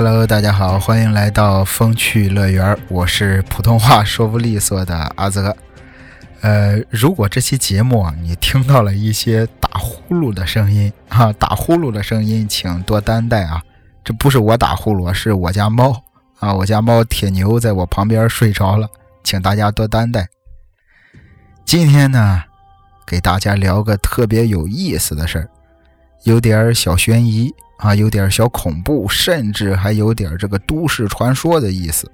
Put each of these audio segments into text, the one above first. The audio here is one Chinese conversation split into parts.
Hello，大家好，欢迎来到风趣乐园，我是普通话说不利索的阿泽。呃，如果这期节目啊，你听到了一些打呼噜的声音啊，打呼噜的声音，请多担待啊。这不是我打呼噜，是我家猫啊，我家猫铁牛在我旁边睡着了，请大家多担待。今天呢，给大家聊个特别有意思的事儿，有点小悬疑啊，有点小恐怖，甚至还有点这个都市传说的意思。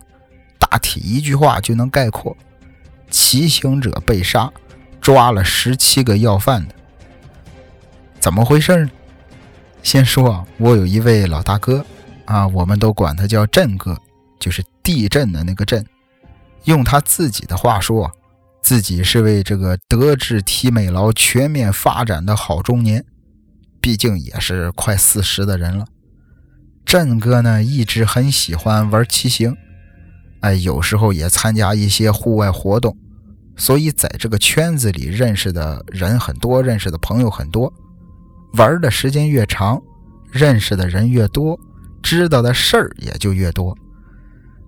大体一句话就能概括：骑行者被杀，抓了十七个要犯的，怎么回事呢？先说啊，我有一位老大哥啊，我们都管他叫震哥，就是地震的那个震。用他自己的话说。自己是为这个德智体美劳全面发展的好中年，毕竟也是快四十的人了。振哥呢，一直很喜欢玩骑行，哎，有时候也参加一些户外活动，所以在这个圈子里认识的人很多，认识的朋友很多。玩的时间越长，认识的人越多，知道的事儿也就越多。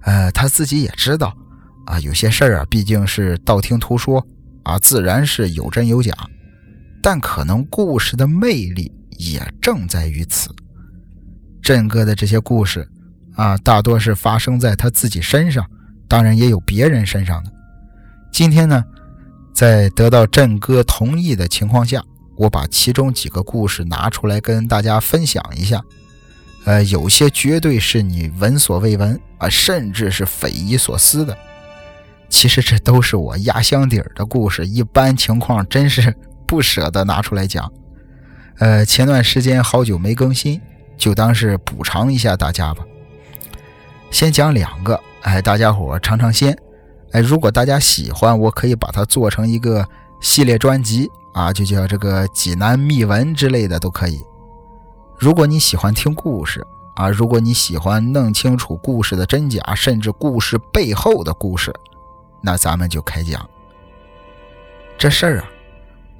呃，他自己也知道。啊，有些事儿啊，毕竟是道听途说啊，自然是有真有假。但可能故事的魅力也正在于此。振哥的这些故事啊，大多是发生在他自己身上，当然也有别人身上的。今天呢，在得到振哥同意的情况下，我把其中几个故事拿出来跟大家分享一下。呃，有些绝对是你闻所未闻啊，甚至是匪夷所思的。其实这都是我压箱底儿的故事，一般情况真是不舍得拿出来讲。呃，前段时间好久没更新，就当是补偿一下大家吧。先讲两个，哎，大家伙尝尝鲜。哎，如果大家喜欢，我可以把它做成一个系列专辑啊，就叫这个济南秘闻之类的都可以。如果你喜欢听故事啊，如果你喜欢弄清楚故事的真假，甚至故事背后的故事。那咱们就开讲。这事儿啊，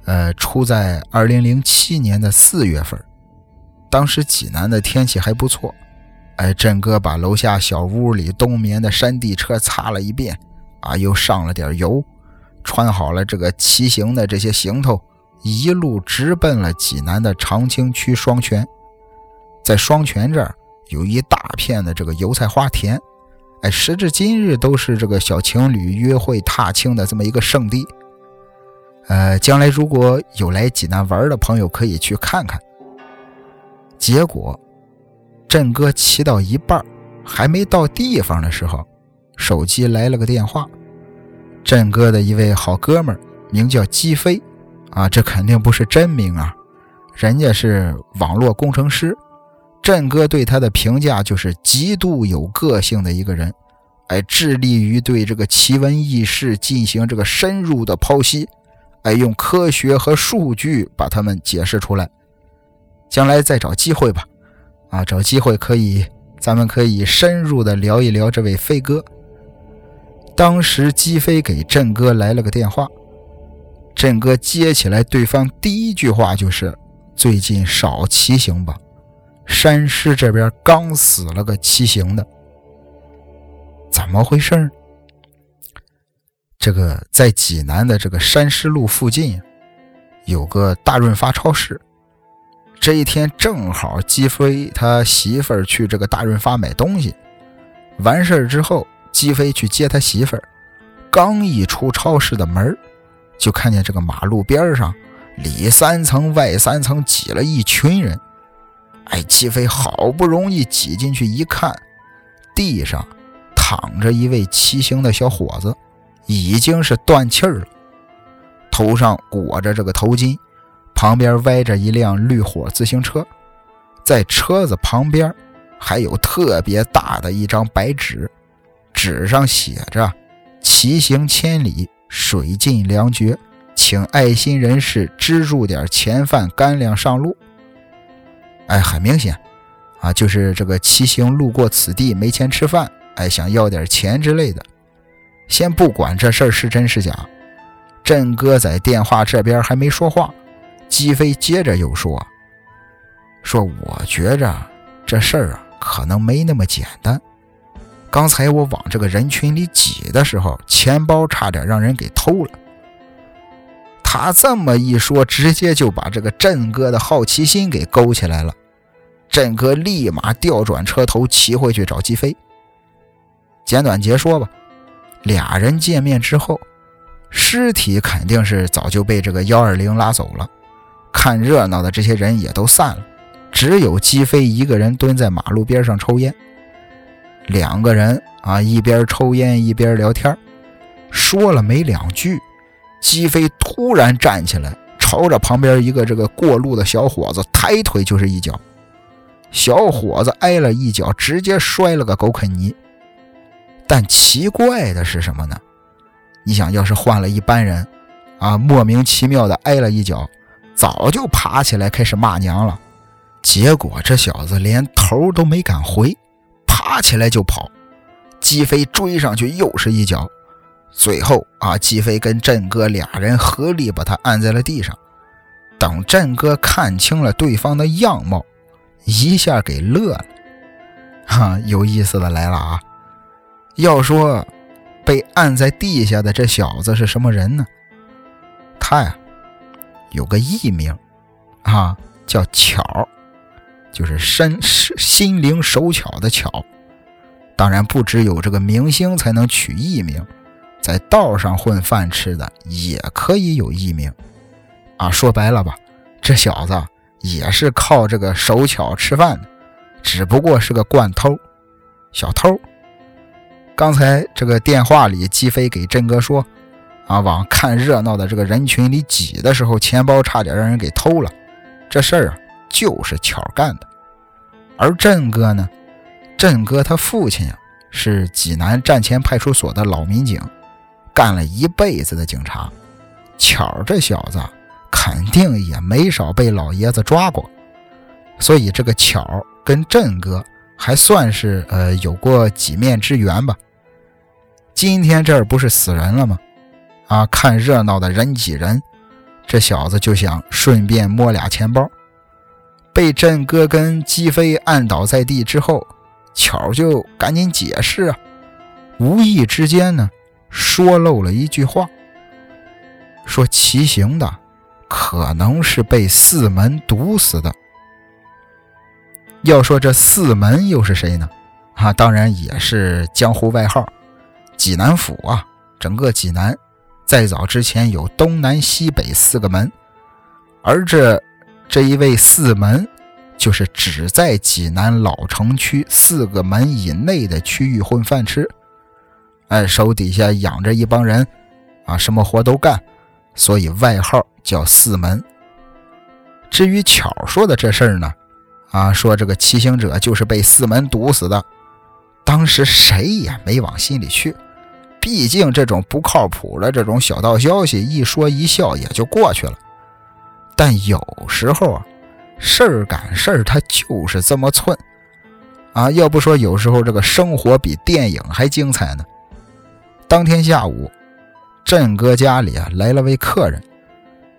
呃，出在二零零七年的四月份，当时济南的天气还不错。哎，振哥把楼下小屋里冬眠的山地车擦了一遍，啊，又上了点油，穿好了这个骑行的这些行头，一路直奔了济南的长清区双泉。在双泉这儿有一大片的这个油菜花田。哎，时至今日都是这个小情侣约会踏青的这么一个圣地。呃，将来如果有来济南玩的朋友，可以去看看。结果，振哥骑到一半，还没到地方的时候，手机来了个电话。振哥的一位好哥们儿，名叫姬飞，啊，这肯定不是真名啊，人家是网络工程师。振哥对他的评价就是极度有个性的一个人，哎，致力于对这个奇闻异事进行这个深入的剖析，哎，用科学和数据把它们解释出来。将来再找机会吧，啊，找机会可以，咱们可以深入的聊一聊这位飞哥。当时姬飞给振哥来了个电话，振哥接起来，对方第一句话就是：“最近少骑行吧。”山师这边刚死了个骑行的，怎么回事这个在济南的这个山师路附近，有个大润发超市。这一天正好姬飞他媳妇儿去这个大润发买东西，完事儿之后，姬飞去接他媳妇儿，刚一出超市的门就看见这个马路边上里三层外三层挤了一群人。哎，姬飞好不容易挤进去一看，地上躺着一位骑行的小伙子，已经是断气儿了，头上裹着这个头巾，旁边歪着一辆绿火自行车，在车子旁边还有特别大的一张白纸，纸上写着“骑行千里，水尽粮绝，请爱心人士资助点钱饭干粮上路。”哎，很明显，啊，就是这个骑行路过此地没钱吃饭，哎，想要点钱之类的。先不管这事儿是真是假，振哥在电话这边还没说话，姬飞接着又说：“说我觉着这事儿啊可能没那么简单。刚才我往这个人群里挤的时候，钱包差点让人给偷了。他这么一说，直接就把这个振哥的好奇心给勾起来了。振哥立马调转车头，骑回去找姬飞。简短截说吧，俩人见面之后，尸体肯定是早就被这个幺二零拉走了。看热闹的这些人也都散了，只有姬飞一个人蹲在马路边上抽烟。两个人啊，一边抽烟一边聊天，说了没两句，姬飞突然站起来，朝着旁边一个这个过路的小伙子抬腿就是一脚。小伙子挨了一脚，直接摔了个狗啃泥。但奇怪的是什么呢？你想要是换了一般人，啊，莫名其妙的挨了一脚，早就爬起来开始骂娘了。结果这小子连头都没敢回，爬起来就跑。姬飞追上去又是一脚，最后啊，姬飞跟振哥俩人合力把他按在了地上。等振哥看清了对方的样貌。一下给乐了，哈，有意思的来了啊！要说被按在地下的这小子是什么人呢？他呀有个艺名啊，叫巧，就是身心灵手巧的巧。当然，不只有这个明星才能取艺名，在道上混饭吃的也可以有艺名啊。说白了吧，这小子。也是靠这个手巧吃饭的，只不过是个惯偷，小偷。刚才这个电话里，姬飞给振哥说：“啊，往看热闹的这个人群里挤的时候，钱包差点让人给偷了。这事儿啊，就是巧干的。”而振哥呢，振哥他父亲啊，是济南站前派出所的老民警，干了一辈子的警察。巧这小子。肯定也没少被老爷子抓过，所以这个巧跟振哥还算是呃有过几面之缘吧。今天这儿不是死人了吗？啊，看热闹的人挤人，这小子就想顺便摸俩钱包。被振哥跟姬飞按倒在地之后，巧就赶紧解释啊，无意之间呢说漏了一句话，说骑行的。可能是被四门毒死的。要说这四门又是谁呢？啊，当然也是江湖外号，济南府啊。整个济南，在早之前有东南西北四个门，而这这一位四门，就是只在济南老城区四个门以内的区域混饭吃。哎，手底下养着一帮人，啊，什么活都干。所以外号叫四门。至于巧说的这事儿呢，啊，说这个骑行者就是被四门毒死的，当时谁也没往心里去，毕竟这种不靠谱的这种小道消息，一说一笑也就过去了。但有时候啊，事儿赶事儿，他就是这么寸啊。要不说有时候这个生活比电影还精彩呢。当天下午。振哥家里啊来了位客人，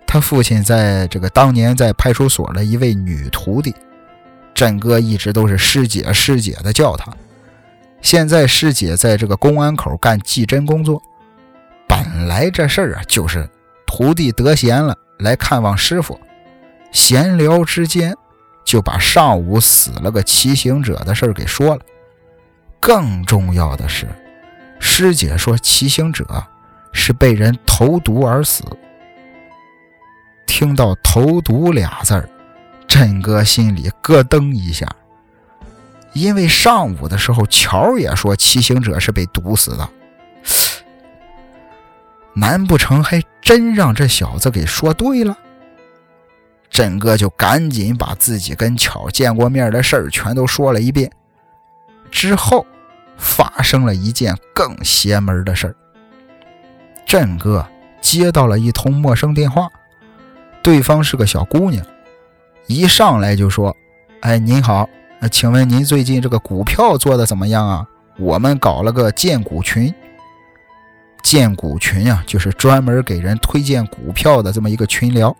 他父亲在这个当年在派出所的一位女徒弟，振哥一直都是师姐师姐的叫她。现在师姐在这个公安口干技侦工作，本来这事儿啊就是徒弟得闲了来看望师傅，闲聊之间就把上午死了个骑行者的事儿给说了。更重要的是，师姐说骑行者。是被人投毒而死。听到“投毒”俩字儿，振哥心里咯噔一下，因为上午的时候，乔也说骑行者是被毒死的。难不成还真让这小子给说对了？振哥就赶紧把自己跟巧见过面的事儿全都说了一遍。之后，发生了一件更邪门的事儿。振哥接到了一通陌生电话，对方是个小姑娘，一上来就说：“哎，您好，那请问您最近这个股票做的怎么样啊？我们搞了个荐股群，荐股群啊，就是专门给人推荐股票的这么一个群聊。”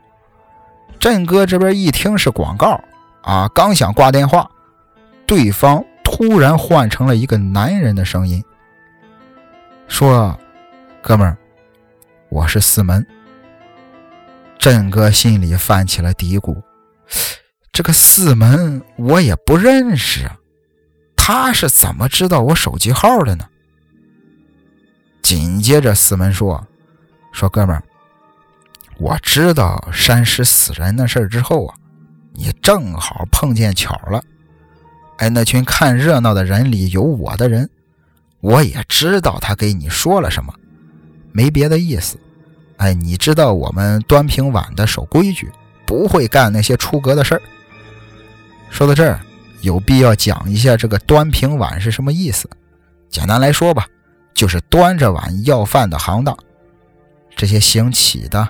振哥这边一听是广告啊，刚想挂电话，对方突然换成了一个男人的声音，说：“哥们儿，我是四门。”振哥心里泛起了嘀咕：“这个四门我也不认识啊，他是怎么知道我手机号的呢？”紧接着，四门说：“说哥们儿，我知道山石死人的事儿之后啊，你正好碰见巧了。哎，那群看热闹的人里有我的人，我也知道他给你说了什么，没别的意思。哎，你知道我们端平碗的守规矩，不会干那些出格的事儿。说到这儿，有必要讲一下这个端平碗是什么意思。简单来说吧。”就是端着碗要饭的行当，这些行乞的，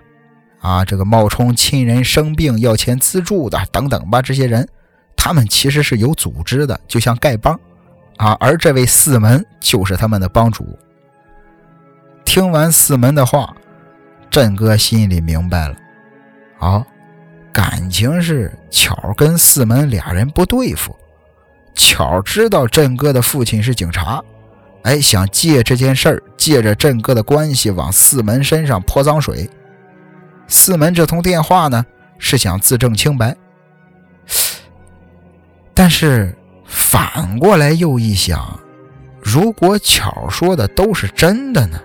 啊，这个冒充亲人生病要钱资助的等等吧，这些人，他们其实是有组织的，就像丐帮，啊，而这位四门就是他们的帮主。听完四门的话，振哥心里明白了，啊，感情是巧跟四门俩人不对付，巧知道振哥的父亲是警察。哎，想借这件事儿，借着振哥的关系往四门身上泼脏水。四门这通电话呢，是想自证清白。但是反过来又一想，如果巧说的都是真的呢？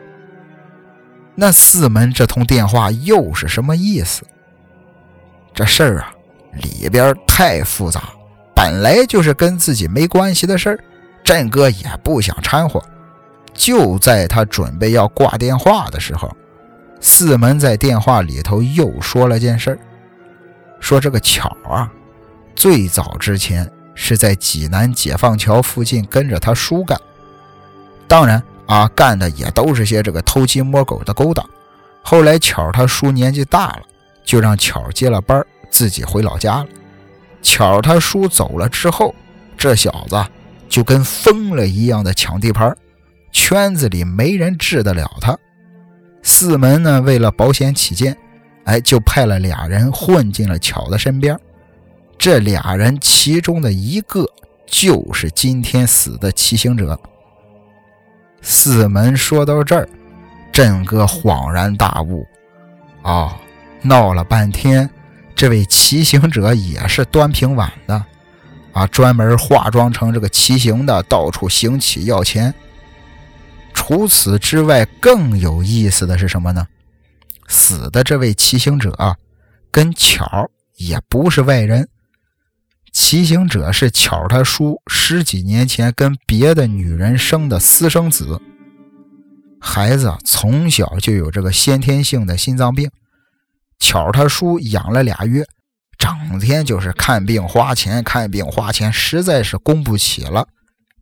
那四门这通电话又是什么意思？这事儿啊，里边太复杂，本来就是跟自己没关系的事儿。振哥也不想掺和，就在他准备要挂电话的时候，四门在电话里头又说了件事儿说这个巧啊，最早之前是在济南解放桥附近跟着他叔干，当然啊，干的也都是些这个偷鸡摸狗的勾当。后来巧他叔年纪大了，就让巧接了班，自己回老家了。巧他叔走了之后，这小子。就跟疯了一样的抢地盘，圈子里没人治得了他。四门呢，为了保险起见，哎，就派了俩人混进了巧的身边。这俩人其中的一个就是今天死的骑行者。四门说到这儿，振哥恍然大悟：哦，闹了半天，这位骑行者也是端平碗的。啊，专门化妆成这个骑行的，到处行乞要钱。除此之外，更有意思的是什么呢？死的这位骑行者啊，跟巧也不是外人。骑行者是巧他叔十几年前跟别的女人生的私生子，孩子从小就有这个先天性的心脏病，巧他叔养了俩月。整天就是看病花钱，看病花钱，实在是供不起了，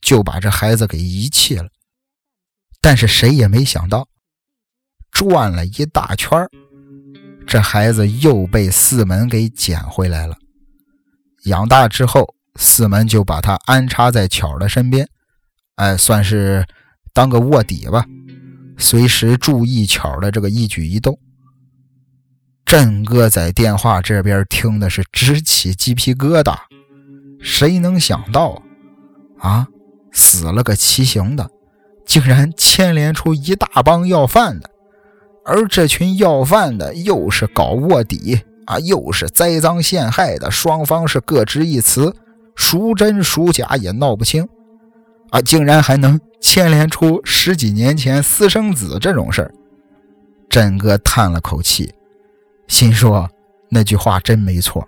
就把这孩子给遗弃了。但是谁也没想到，转了一大圈这孩子又被四门给捡回来了。养大之后，四门就把他安插在巧的身边，哎，算是当个卧底吧，随时注意巧的这个一举一动。振哥在电话这边听的是直起鸡皮疙瘩，谁能想到啊，死了个骑行的，竟然牵连出一大帮要饭的，而这群要饭的又是搞卧底啊，又是栽赃陷害的，双方是各执一词，孰真孰假也闹不清。啊，竟然还能牵连出十几年前私生子这种事儿，振哥叹了口气。心说那句话真没错，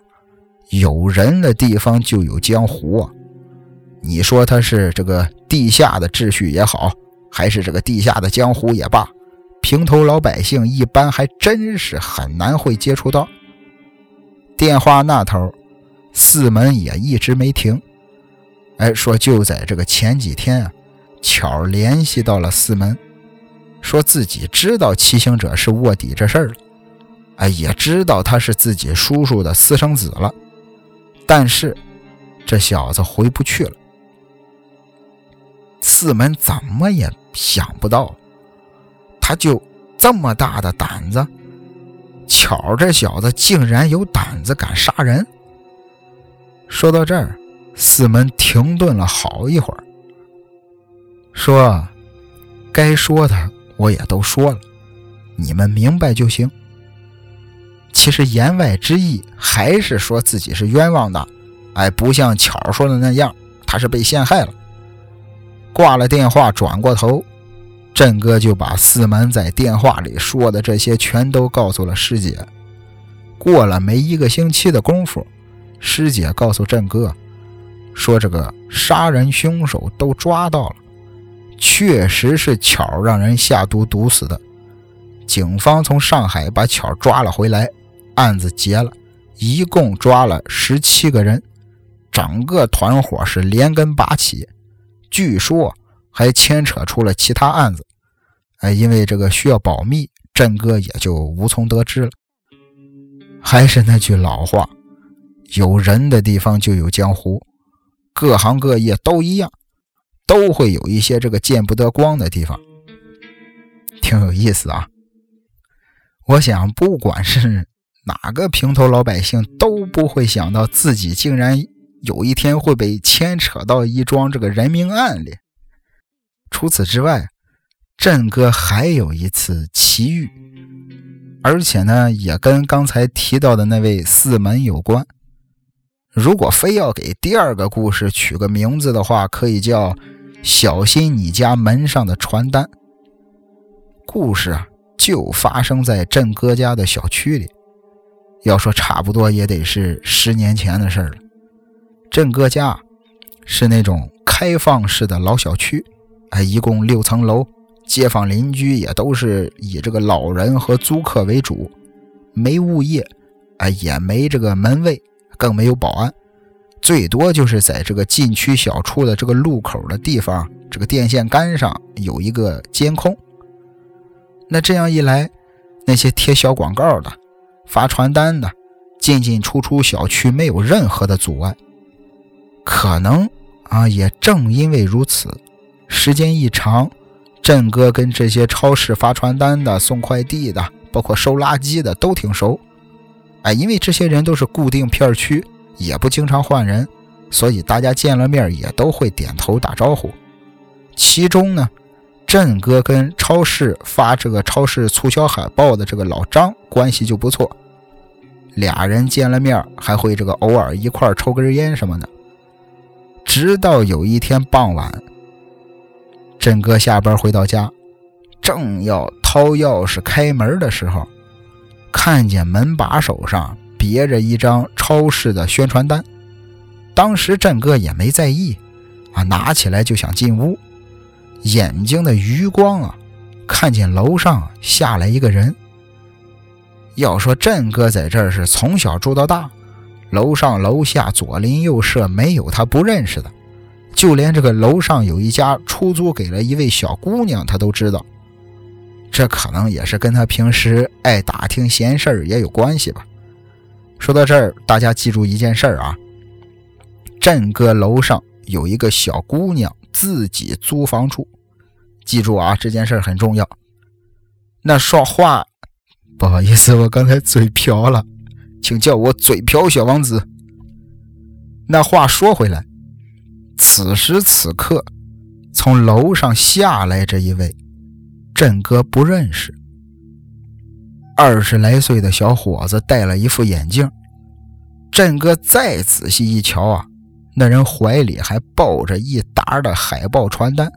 有人的地方就有江湖啊！你说他是这个地下的秩序也好，还是这个地下的江湖也罢，平头老百姓一般还真是很难会接触到。电话那头，四门也一直没停。哎，说就在这个前几天啊，巧联系到了四门，说自己知道骑行者是卧底这事儿了。哎，也知道他是自己叔叔的私生子了，但是这小子回不去了。四门怎么也想不到，他就这么大的胆子，巧这小子竟然有胆子敢杀人。说到这儿，四门停顿了好一会儿，说：“该说的我也都说了，你们明白就行。”其实言外之意还是说自己是冤枉的，哎，不像巧说的那样，他是被陷害了。挂了电话，转过头，郑哥就把四门在电话里说的这些全都告诉了师姐。过了没一个星期的功夫，师姐告诉郑哥，说这个杀人凶手都抓到了，确实是巧让人下毒毒死的。警方从上海把巧抓了回来。案子结了，一共抓了十七个人，整个团伙是连根拔起，据说还牵扯出了其他案子。哎，因为这个需要保密，郑哥也就无从得知了。还是那句老话，有人的地方就有江湖，各行各业都一样，都会有一些这个见不得光的地方，挺有意思啊。我想，不管是。哪个平头老百姓都不会想到自己竟然有一天会被牵扯到一桩这个人命案里。除此之外，振哥还有一次奇遇，而且呢也跟刚才提到的那位四门有关。如果非要给第二个故事取个名字的话，可以叫“小心你家门上的传单”。故事啊，就发生在振哥家的小区里。要说差不多也得是十年前的事了。郑哥家是那种开放式的老小区，哎，一共六层楼，街坊邻居也都是以这个老人和租客为主，没物业，哎，也没这个门卫，更没有保安，最多就是在这个禁区小处的这个路口的地方，这个电线杆上有一个监控。那这样一来，那些贴小广告的。发传单的进进出出小区没有任何的阻碍，可能啊，也正因为如此，时间一长，振哥跟这些超市发传单的、送快递的，包括收垃圾的都挺熟。哎，因为这些人都是固定片区，也不经常换人，所以大家见了面也都会点头打招呼。其中呢。振哥跟超市发这个超市促销海报的这个老张关系就不错，俩人见了面还会这个偶尔一块抽根烟什么的。直到有一天傍晚，振哥下班回到家，正要掏钥匙开门的时候，看见门把手上别着一张超市的宣传单。当时振哥也没在意，啊，拿起来就想进屋。眼睛的余光啊，看见楼上下来一个人。要说振哥在这儿是从小住到大，楼上楼下左邻右舍没有他不认识的，就连这个楼上有一家出租给了一位小姑娘，他都知道。这可能也是跟他平时爱打听闲事儿也有关系吧。说到这儿，大家记住一件事儿啊，振哥楼上有一个小姑娘自己租房住。记住啊，这件事很重要。那说话，不好意思，我刚才嘴瓢了，请叫我嘴瓢小王子。那话说回来，此时此刻，从楼上下来这一位，振哥不认识。二十来岁的小伙子戴了一副眼镜，振哥再仔细一瞧啊，那人怀里还抱着一沓的海报传单。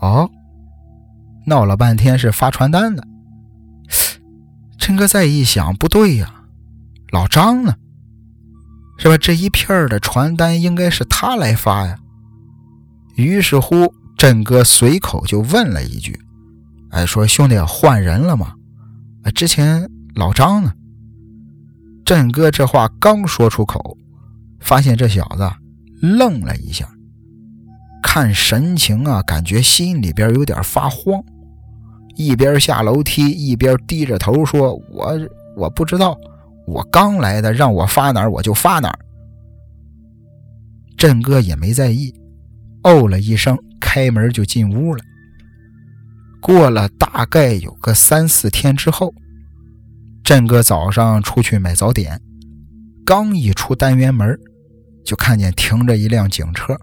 哦，闹了半天是发传单的。陈哥再一想，不对呀，老张呢？是吧？这一片的传单应该是他来发呀。于是乎，振哥随口就问了一句：“哎，说兄弟换人了吗？哎，之前老张呢？”振哥这话刚说出口，发现这小子愣了一下。看神情啊，感觉心里边有点发慌，一边下楼梯一边低着头说：“我我不知道，我刚来的，让我发哪儿我就发哪儿。”振哥也没在意，哦了一声，开门就进屋了。过了大概有个三四天之后，振哥早上出去买早点，刚一出单元门，就看见停着一辆警车，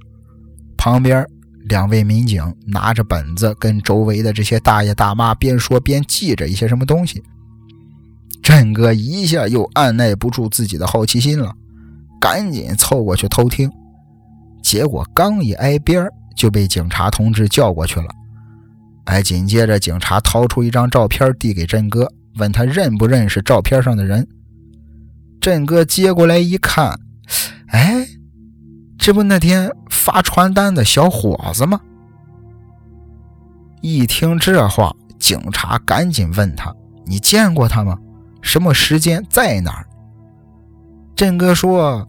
旁边两位民警拿着本子，跟周围的这些大爷大妈边说边记着一些什么东西。振哥一下又按耐不住自己的好奇心了，赶紧凑过去偷听。结果刚一挨边就被警察同志叫过去了。哎，紧接着警察掏出一张照片递给振哥，问他认不认识照片上的人。振哥接过来一看，哎，这不那天发传单的小伙子吗？一听这话，警察赶紧问他：“你见过他吗？什么时间，在哪儿？”振哥说：“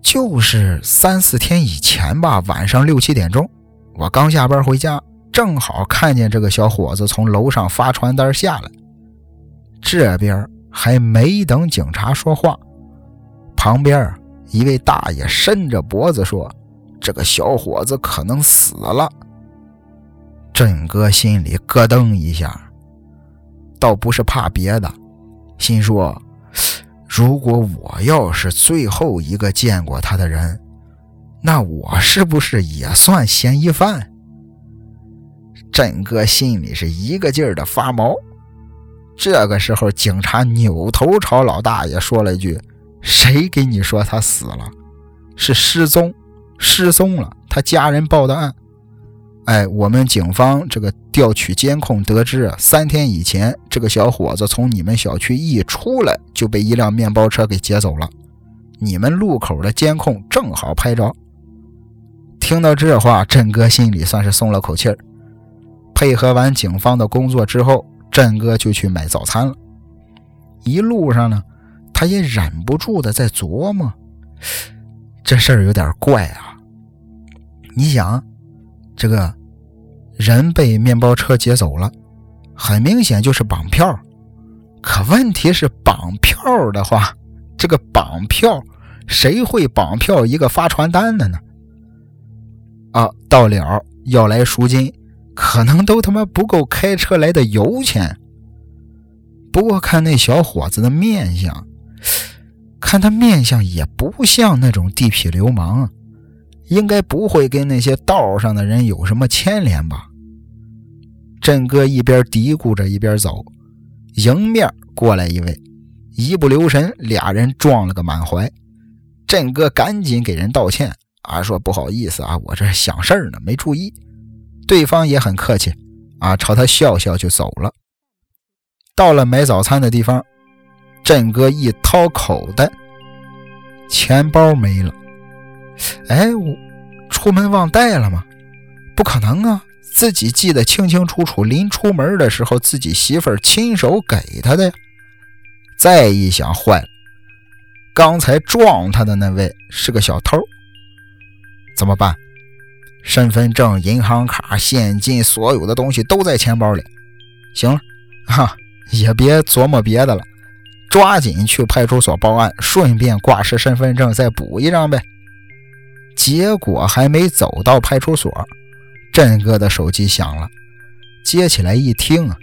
就是三四天以前吧，晚上六七点钟，我刚下班回家，正好看见这个小伙子从楼上发传单下来，这边。”还没等警察说话，旁边一位大爷伸着脖子说：“这个小伙子可能死了。”振哥心里咯噔一下，倒不是怕别的，心说：“如果我要是最后一个见过他的人，那我是不是也算嫌疑犯？”振哥心里是一个劲儿的发毛。这个时候，警察扭头朝老大爷说了一句：“谁给你说他死了？是失踪，失踪了。他家人报的案。哎，我们警方这个调取监控得知，三天以前，这个小伙子从你们小区一出来就被一辆面包车给劫走了。你们路口的监控正好拍着。”听到这话，振哥心里算是松了口气儿。配合完警方的工作之后。振哥就去买早餐了，一路上呢，他也忍不住的在琢磨，这事儿有点怪啊。你想，这个人被面包车劫走了，很明显就是绑票，可问题是绑票的话，这个绑票谁会绑票一个发传单的呢？啊，到了要来赎金。可能都他妈不够开车来的油钱。不过看那小伙子的面相，看他面相也不像那种地痞流氓啊，应该不会跟那些道上的人有什么牵连吧？振哥一边嘀咕着一边走，迎面过来一位，一不留神，俩人撞了个满怀。振哥赶紧给人道歉啊，说不好意思啊，我这想事儿呢，没注意。对方也很客气，啊，朝他笑笑就走了。到了买早餐的地方，振哥一掏口袋，钱包没了。哎，我出门忘带了吗？不可能啊，自己记得清清楚楚，临出门的时候自己媳妇儿亲手给他的呀。再一想，坏了，刚才撞他的那位是个小偷，怎么办？身份证、银行卡、现金，所有的东西都在钱包里。行了，哈，也别琢磨别的了，抓紧去派出所报案，顺便挂失身份证再补一张呗。结果还没走到派出所，振哥的手机响了，接起来一听啊，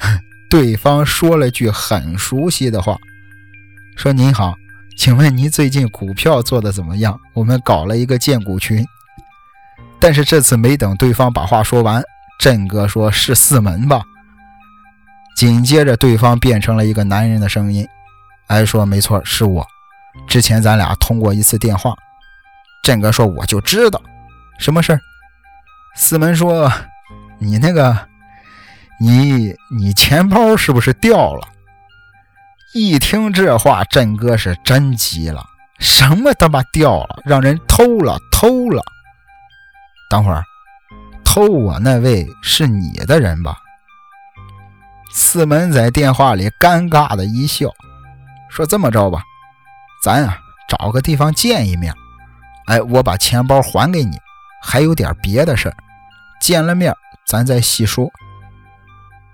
对方说了句很熟悉的话，说：“您好，请问您最近股票做的怎么样？我们搞了一个荐股群。”但是这次没等对方把话说完，振哥说是四门吧。紧接着对方变成了一个男人的声音，哎，说没错，是我。之前咱俩通过一次电话。振哥说我就知道，什么事儿？四门说你那个，你你钱包是不是掉了？一听这话，振哥是真急了，什么他妈掉了？让人偷了，偷了！等会儿，偷我那位是你的人吧？四门在电话里尴尬的一笑，说：“这么着吧，咱啊找个地方见一面。哎，我把钱包还给你，还有点别的事儿，见了面咱再细说。”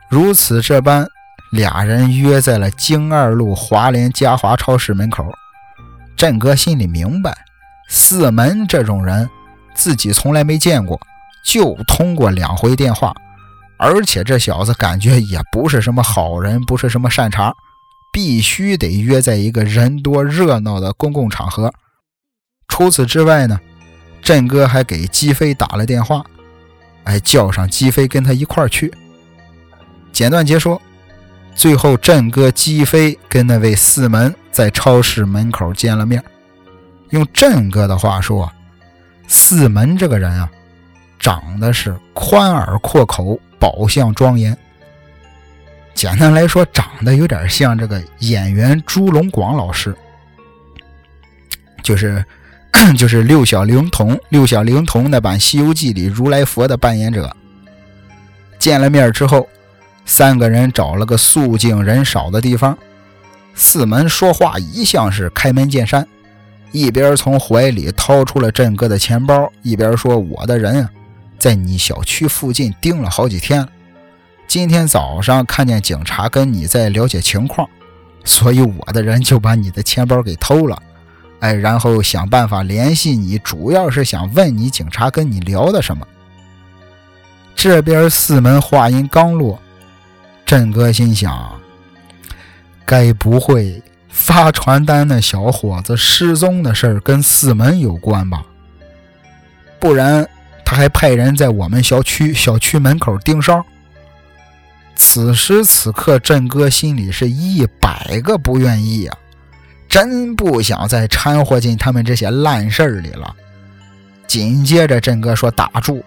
如此这般，俩人约在了京二路华联嘉华超市门口。振哥心里明白，四门这种人。自己从来没见过，就通过两回电话，而且这小子感觉也不是什么好人，不是什么善茬，必须得约在一个人多热闹的公共场合。除此之外呢，振哥还给姬飞打了电话，哎，叫上姬飞跟他一块儿去。简短截说，最后振哥、姬飞跟那位四门在超市门口见了面。用振哥的话说，四门这个人啊，长得是宽耳阔口、宝相庄严。简单来说，长得有点像这个演员朱龙广老师，就是 就是六小龄童六小龄童那版《西游记》里如来佛的扮演者。见了面之后，三个人找了个肃静人少的地方。四门说话一向是开门见山，一边从怀里掏出了振哥的钱包，一边说：“我的人啊，在你小区附近盯了好几天。”今天早上看见警察跟你在了解情况，所以我的人就把你的钱包给偷了，哎，然后想办法联系你，主要是想问你警察跟你聊的什么。这边四门话音刚落，振哥心想：该不会发传单的小伙子失踪的事儿跟四门有关吧？不然他还派人在我们小区小区门口盯梢。此时此刻，振哥心里是一百个不愿意啊！真不想再掺和进他们这些烂事儿里了。紧接着，振哥说：“打住！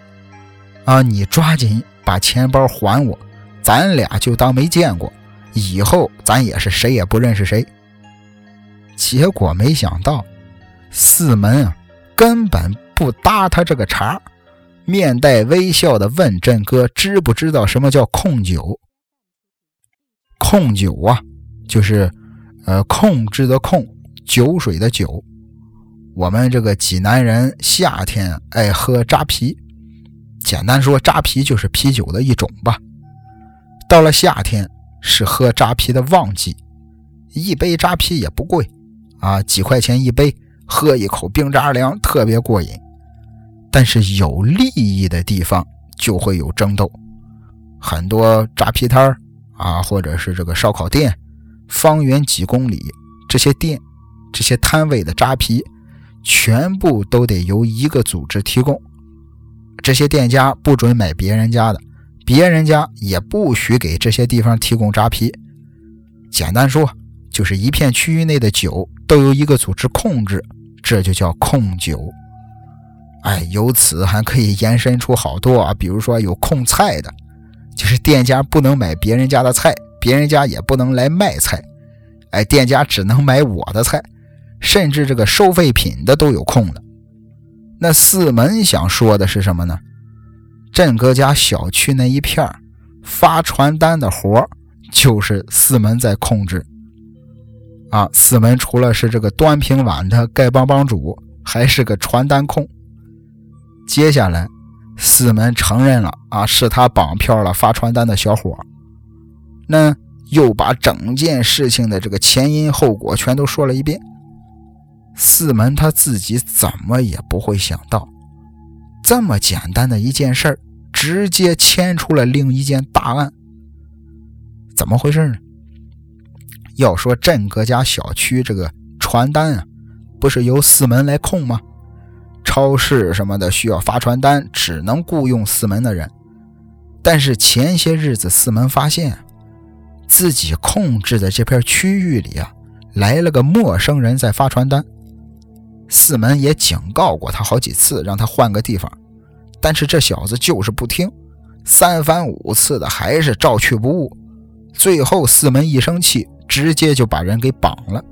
啊，你抓紧把钱包还我，咱俩就当没见过，以后咱也是谁也不认识谁。”结果没想到，四门啊根本不搭他这个茬。面带微笑的问振哥：“知不知道什么叫控酒？控酒啊，就是呃控制的控，酒水的酒。我们这个济南人夏天爱喝扎啤，简单说，扎啤就是啤酒的一种吧。到了夏天是喝扎啤的旺季，一杯扎啤也不贵啊，几块钱一杯，喝一口冰扎凉，特别过瘾。”但是有利益的地方就会有争斗，很多扎皮摊啊，或者是这个烧烤店，方圆几公里这些店、这些摊位的扎皮，全部都得由一个组织提供。这些店家不准买别人家的，别人家也不许给这些地方提供扎皮。简单说，就是一片区域内的酒都由一个组织控制，这就叫控酒。哎，由此还可以延伸出好多啊，比如说有控菜的，就是店家不能买别人家的菜，别人家也不能来卖菜，哎，店家只能买我的菜，甚至这个收废品的都有空的。那四门想说的是什么呢？振哥家小区那一片发传单的活就是四门在控制。啊，四门除了是这个端平碗的丐帮帮主，还是个传单控。接下来，四门承认了啊，是他绑票了发传单的小伙那又把整件事情的这个前因后果全都说了一遍。四门他自己怎么也不会想到，这么简单的一件事儿，直接牵出了另一件大案。怎么回事呢？要说振哥家小区这个传单啊，不是由四门来控吗？超市什么的需要发传单，只能雇佣四门的人。但是前些日子，四门发现自己控制的这片区域里啊，来了个陌生人在发传单。四门也警告过他好几次，让他换个地方，但是这小子就是不听，三番五次的还是照去不误。最后四门一生气，直接就把人给绑了。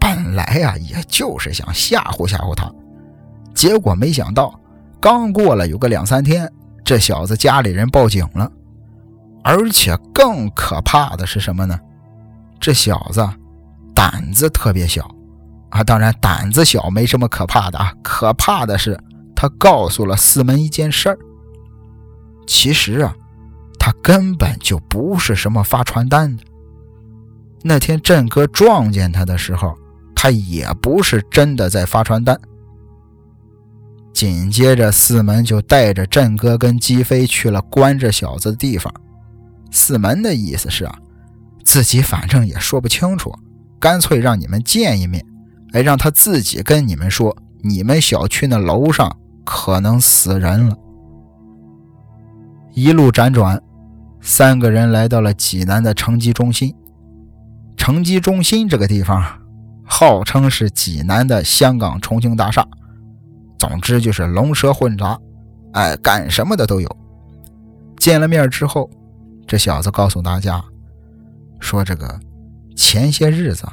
本来呀，也就是想吓唬吓唬他。结果没想到，刚过了有个两三天，这小子家里人报警了，而且更可怕的是什么呢？这小子胆子特别小啊！当然，胆子小没什么可怕的啊，可怕的是他告诉了四门一件事儿。其实啊，他根本就不是什么发传单的。那天振哥撞见他的时候，他也不是真的在发传单。紧接着，四门就带着振哥跟姬飞去了关这小子的地方。四门的意思是啊，自己反正也说不清楚，干脆让你们见一面，哎，让他自己跟你们说，你们小区那楼上可能死人了。”一路辗转，三个人来到了济南的城基中心。城基中心这个地方，号称是济南的香港重庆大厦。总之就是龙蛇混杂，哎，干什么的都有。见了面之后，这小子告诉大家，说这个前些日子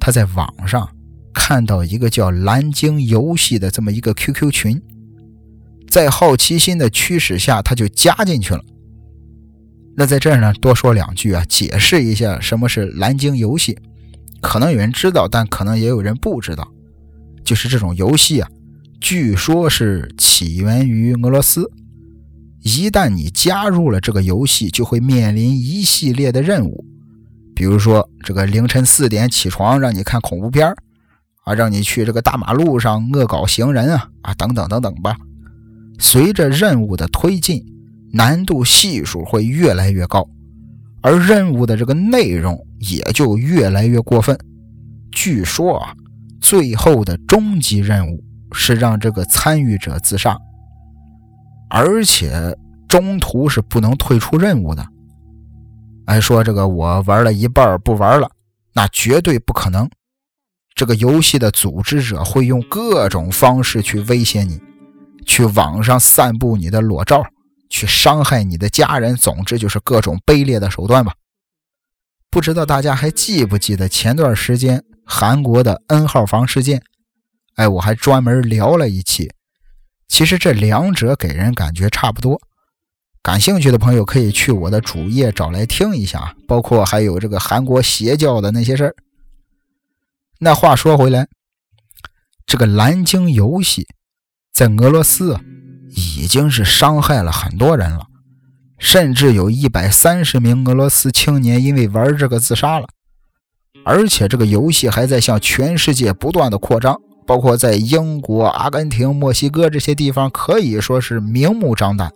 他在网上看到一个叫“蓝鲸游戏”的这么一个 QQ 群，在好奇心的驱使下，他就加进去了。那在这儿呢，多说两句啊，解释一下什么是“蓝鲸游戏”。可能有人知道，但可能也有人不知道，就是这种游戏啊。据说是起源于俄罗斯。一旦你加入了这个游戏，就会面临一系列的任务，比如说这个凌晨四点起床让你看恐怖片啊，让你去这个大马路上恶搞行人啊啊等等等等吧。随着任务的推进，难度系数会越来越高，而任务的这个内容也就越来越过分。据说啊，最后的终极任务。是让这个参与者自杀，而且中途是不能退出任务的。哎，说这个我玩了一半不玩了，那绝对不可能。这个游戏的组织者会用各种方式去威胁你，去网上散布你的裸照，去伤害你的家人，总之就是各种卑劣的手段吧。不知道大家还记不记得前段时间韩国的 N 号房事件？哎，我还专门聊了一期。其实这两者给人感觉差不多。感兴趣的朋友可以去我的主页找来听一下，包括还有这个韩国邪教的那些事儿。那话说回来，这个蓝鲸游戏在俄罗斯已经是伤害了很多人了，甚至有一百三十名俄罗斯青年因为玩这个自杀了。而且这个游戏还在向全世界不断的扩张。包括在英国、阿根廷、墨西哥这些地方，可以说是明目张胆。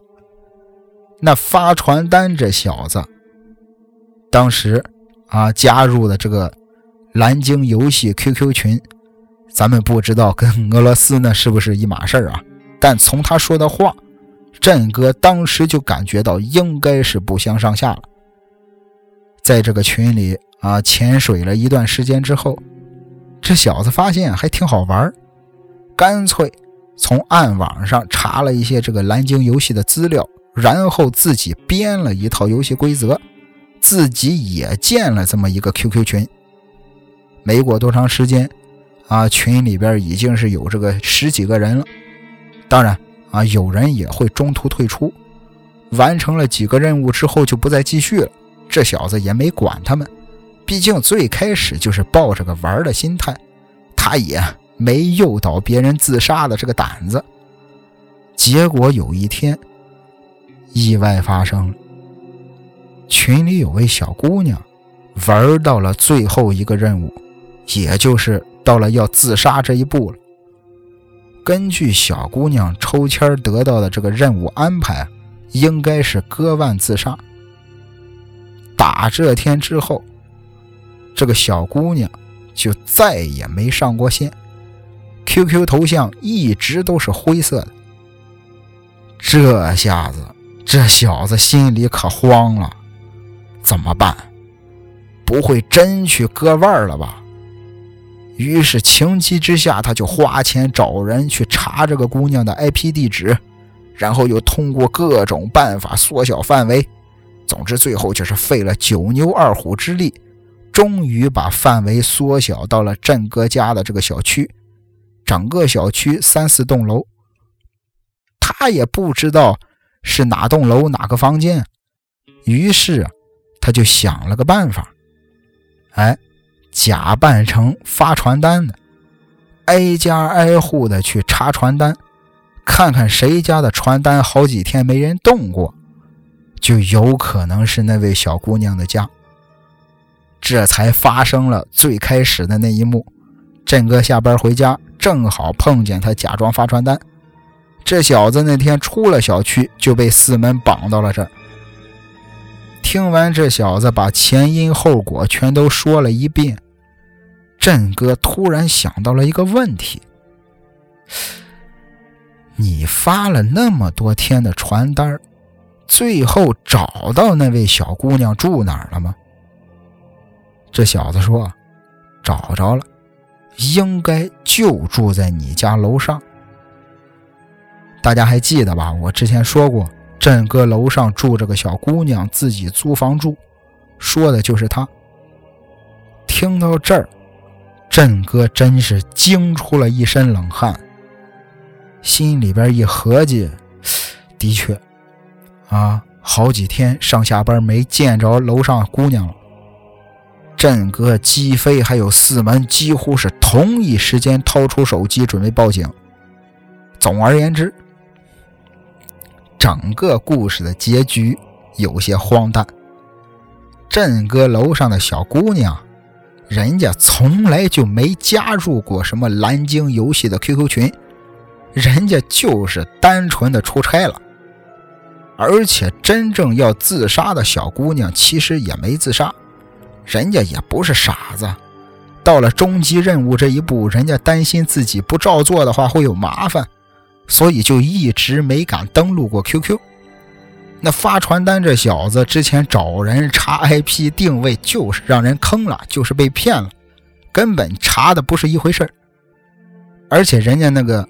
那发传单这小子，当时啊加入的这个蓝鲸游戏 QQ 群，咱们不知道跟俄罗斯呢是不是一码事啊？但从他说的话，震哥当时就感觉到应该是不相上下了。在这个群里啊潜水了一段时间之后。这小子发现还挺好玩，干脆从暗网上查了一些这个蓝鲸游戏的资料，然后自己编了一套游戏规则，自己也建了这么一个 QQ 群。没过多长时间，啊，群里边已经是有这个十几个人了。当然，啊，有人也会中途退出，完成了几个任务之后就不再继续了。这小子也没管他们。毕竟最开始就是抱着个玩的心态，他也没诱导别人自杀的这个胆子。结果有一天，意外发生了。群里有位小姑娘，玩到了最后一个任务，也就是到了要自杀这一步了。根据小姑娘抽签得到的这个任务安排，应该是割腕自杀。打这天之后。这个小姑娘就再也没上过线，QQ 头像一直都是灰色的。这下子，这小子心里可慌了，怎么办？不会真去割腕了吧？于是情急之下，他就花钱找人去查这个姑娘的 IP 地址，然后又通过各种办法缩小范围。总之，最后就是费了九牛二虎之力。终于把范围缩小到了振哥家的这个小区，整个小区三四栋楼，他也不知道是哪栋楼哪个房间，于是他就想了个办法，哎，假扮成发传单的，挨家挨户的去查传单，看看谁家的传单好几天没人动过，就有可能是那位小姑娘的家。这才发生了最开始的那一幕。振哥下班回家，正好碰见他假装发传单。这小子那天出了小区，就被四门绑到了这儿。听完这小子把前因后果全都说了一遍，振哥突然想到了一个问题：你发了那么多天的传单，最后找到那位小姑娘住哪儿了吗？”这小子说：“找着了，应该就住在你家楼上。大家还记得吧？我之前说过，振哥楼上住着个小姑娘，自己租房住，说的就是她。听到这儿，振哥真是惊出了一身冷汗，心里边一合计，的确，啊，好几天上下班没见着楼上姑娘了。”振哥、姬飞还有四门几乎是同一时间掏出手机准备报警。总而言之，整个故事的结局有些荒诞。振哥楼上的小姑娘，人家从来就没加入过什么蓝鲸游戏的 QQ 群，人家就是单纯的出差了。而且真正要自杀的小姑娘，其实也没自杀。人家也不是傻子，到了终极任务这一步，人家担心自己不照做的话会有麻烦，所以就一直没敢登录过 QQ。那发传单这小子之前找人查 IP 定位，就是让人坑了，就是被骗了，根本查的不是一回事而且人家那个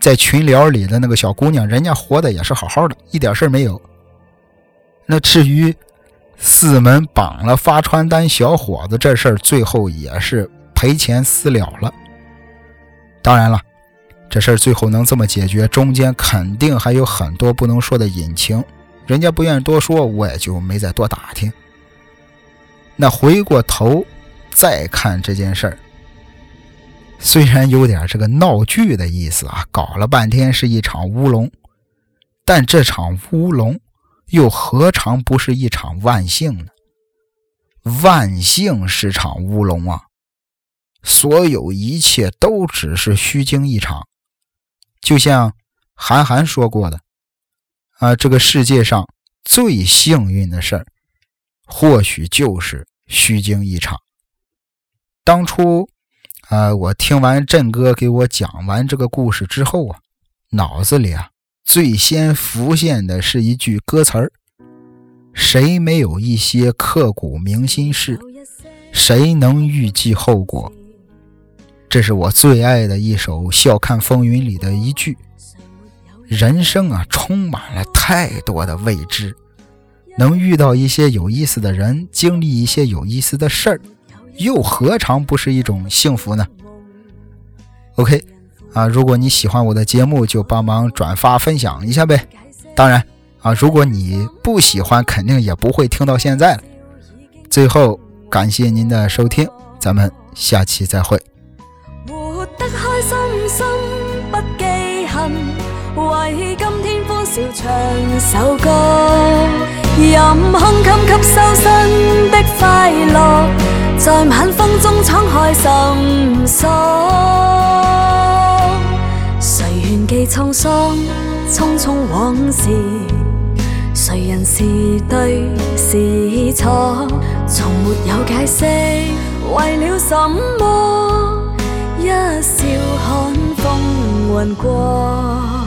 在群聊里的那个小姑娘，人家活的也是好好的，一点事没有。那至于……四门绑了发传单小伙子这事儿，最后也是赔钱私了了。当然了，这事儿最后能这么解决，中间肯定还有很多不能说的隐情，人家不愿意多说，我也就没再多打听。那回过头再看这件事儿，虽然有点这个闹剧的意思啊，搞了半天是一场乌龙，但这场乌龙。又何尝不是一场万幸呢？万幸是场乌龙啊！所有一切都只是虚惊一场，就像韩寒说过的：“啊，这个世界上最幸运的事儿，或许就是虚惊一场。”当初，啊，我听完振哥给我讲完这个故事之后啊，脑子里啊。最先浮现的是一句歌词儿：“谁没有一些刻骨铭心事？谁能预计后果？”这是我最爱的一首《笑看风云》里的一句。人生啊，充满了太多的未知，能遇到一些有意思的人，经历一些有意思的事儿，又何尝不是一种幸福呢？OK。啊，如果你喜欢我的节目，就帮忙转发分享一下呗。当然，啊，如果你不喜欢，肯定也不会听到现在了。最后，感谢您的收听，咱们下期再会。活得开心心不记恨，为今天欢笑唱首歌，任胸襟吸收新的快乐，在晚风中敞开心锁。记沧桑，匆匆往事，谁人是对是错？从没有解释，为了什么？一笑看风云过。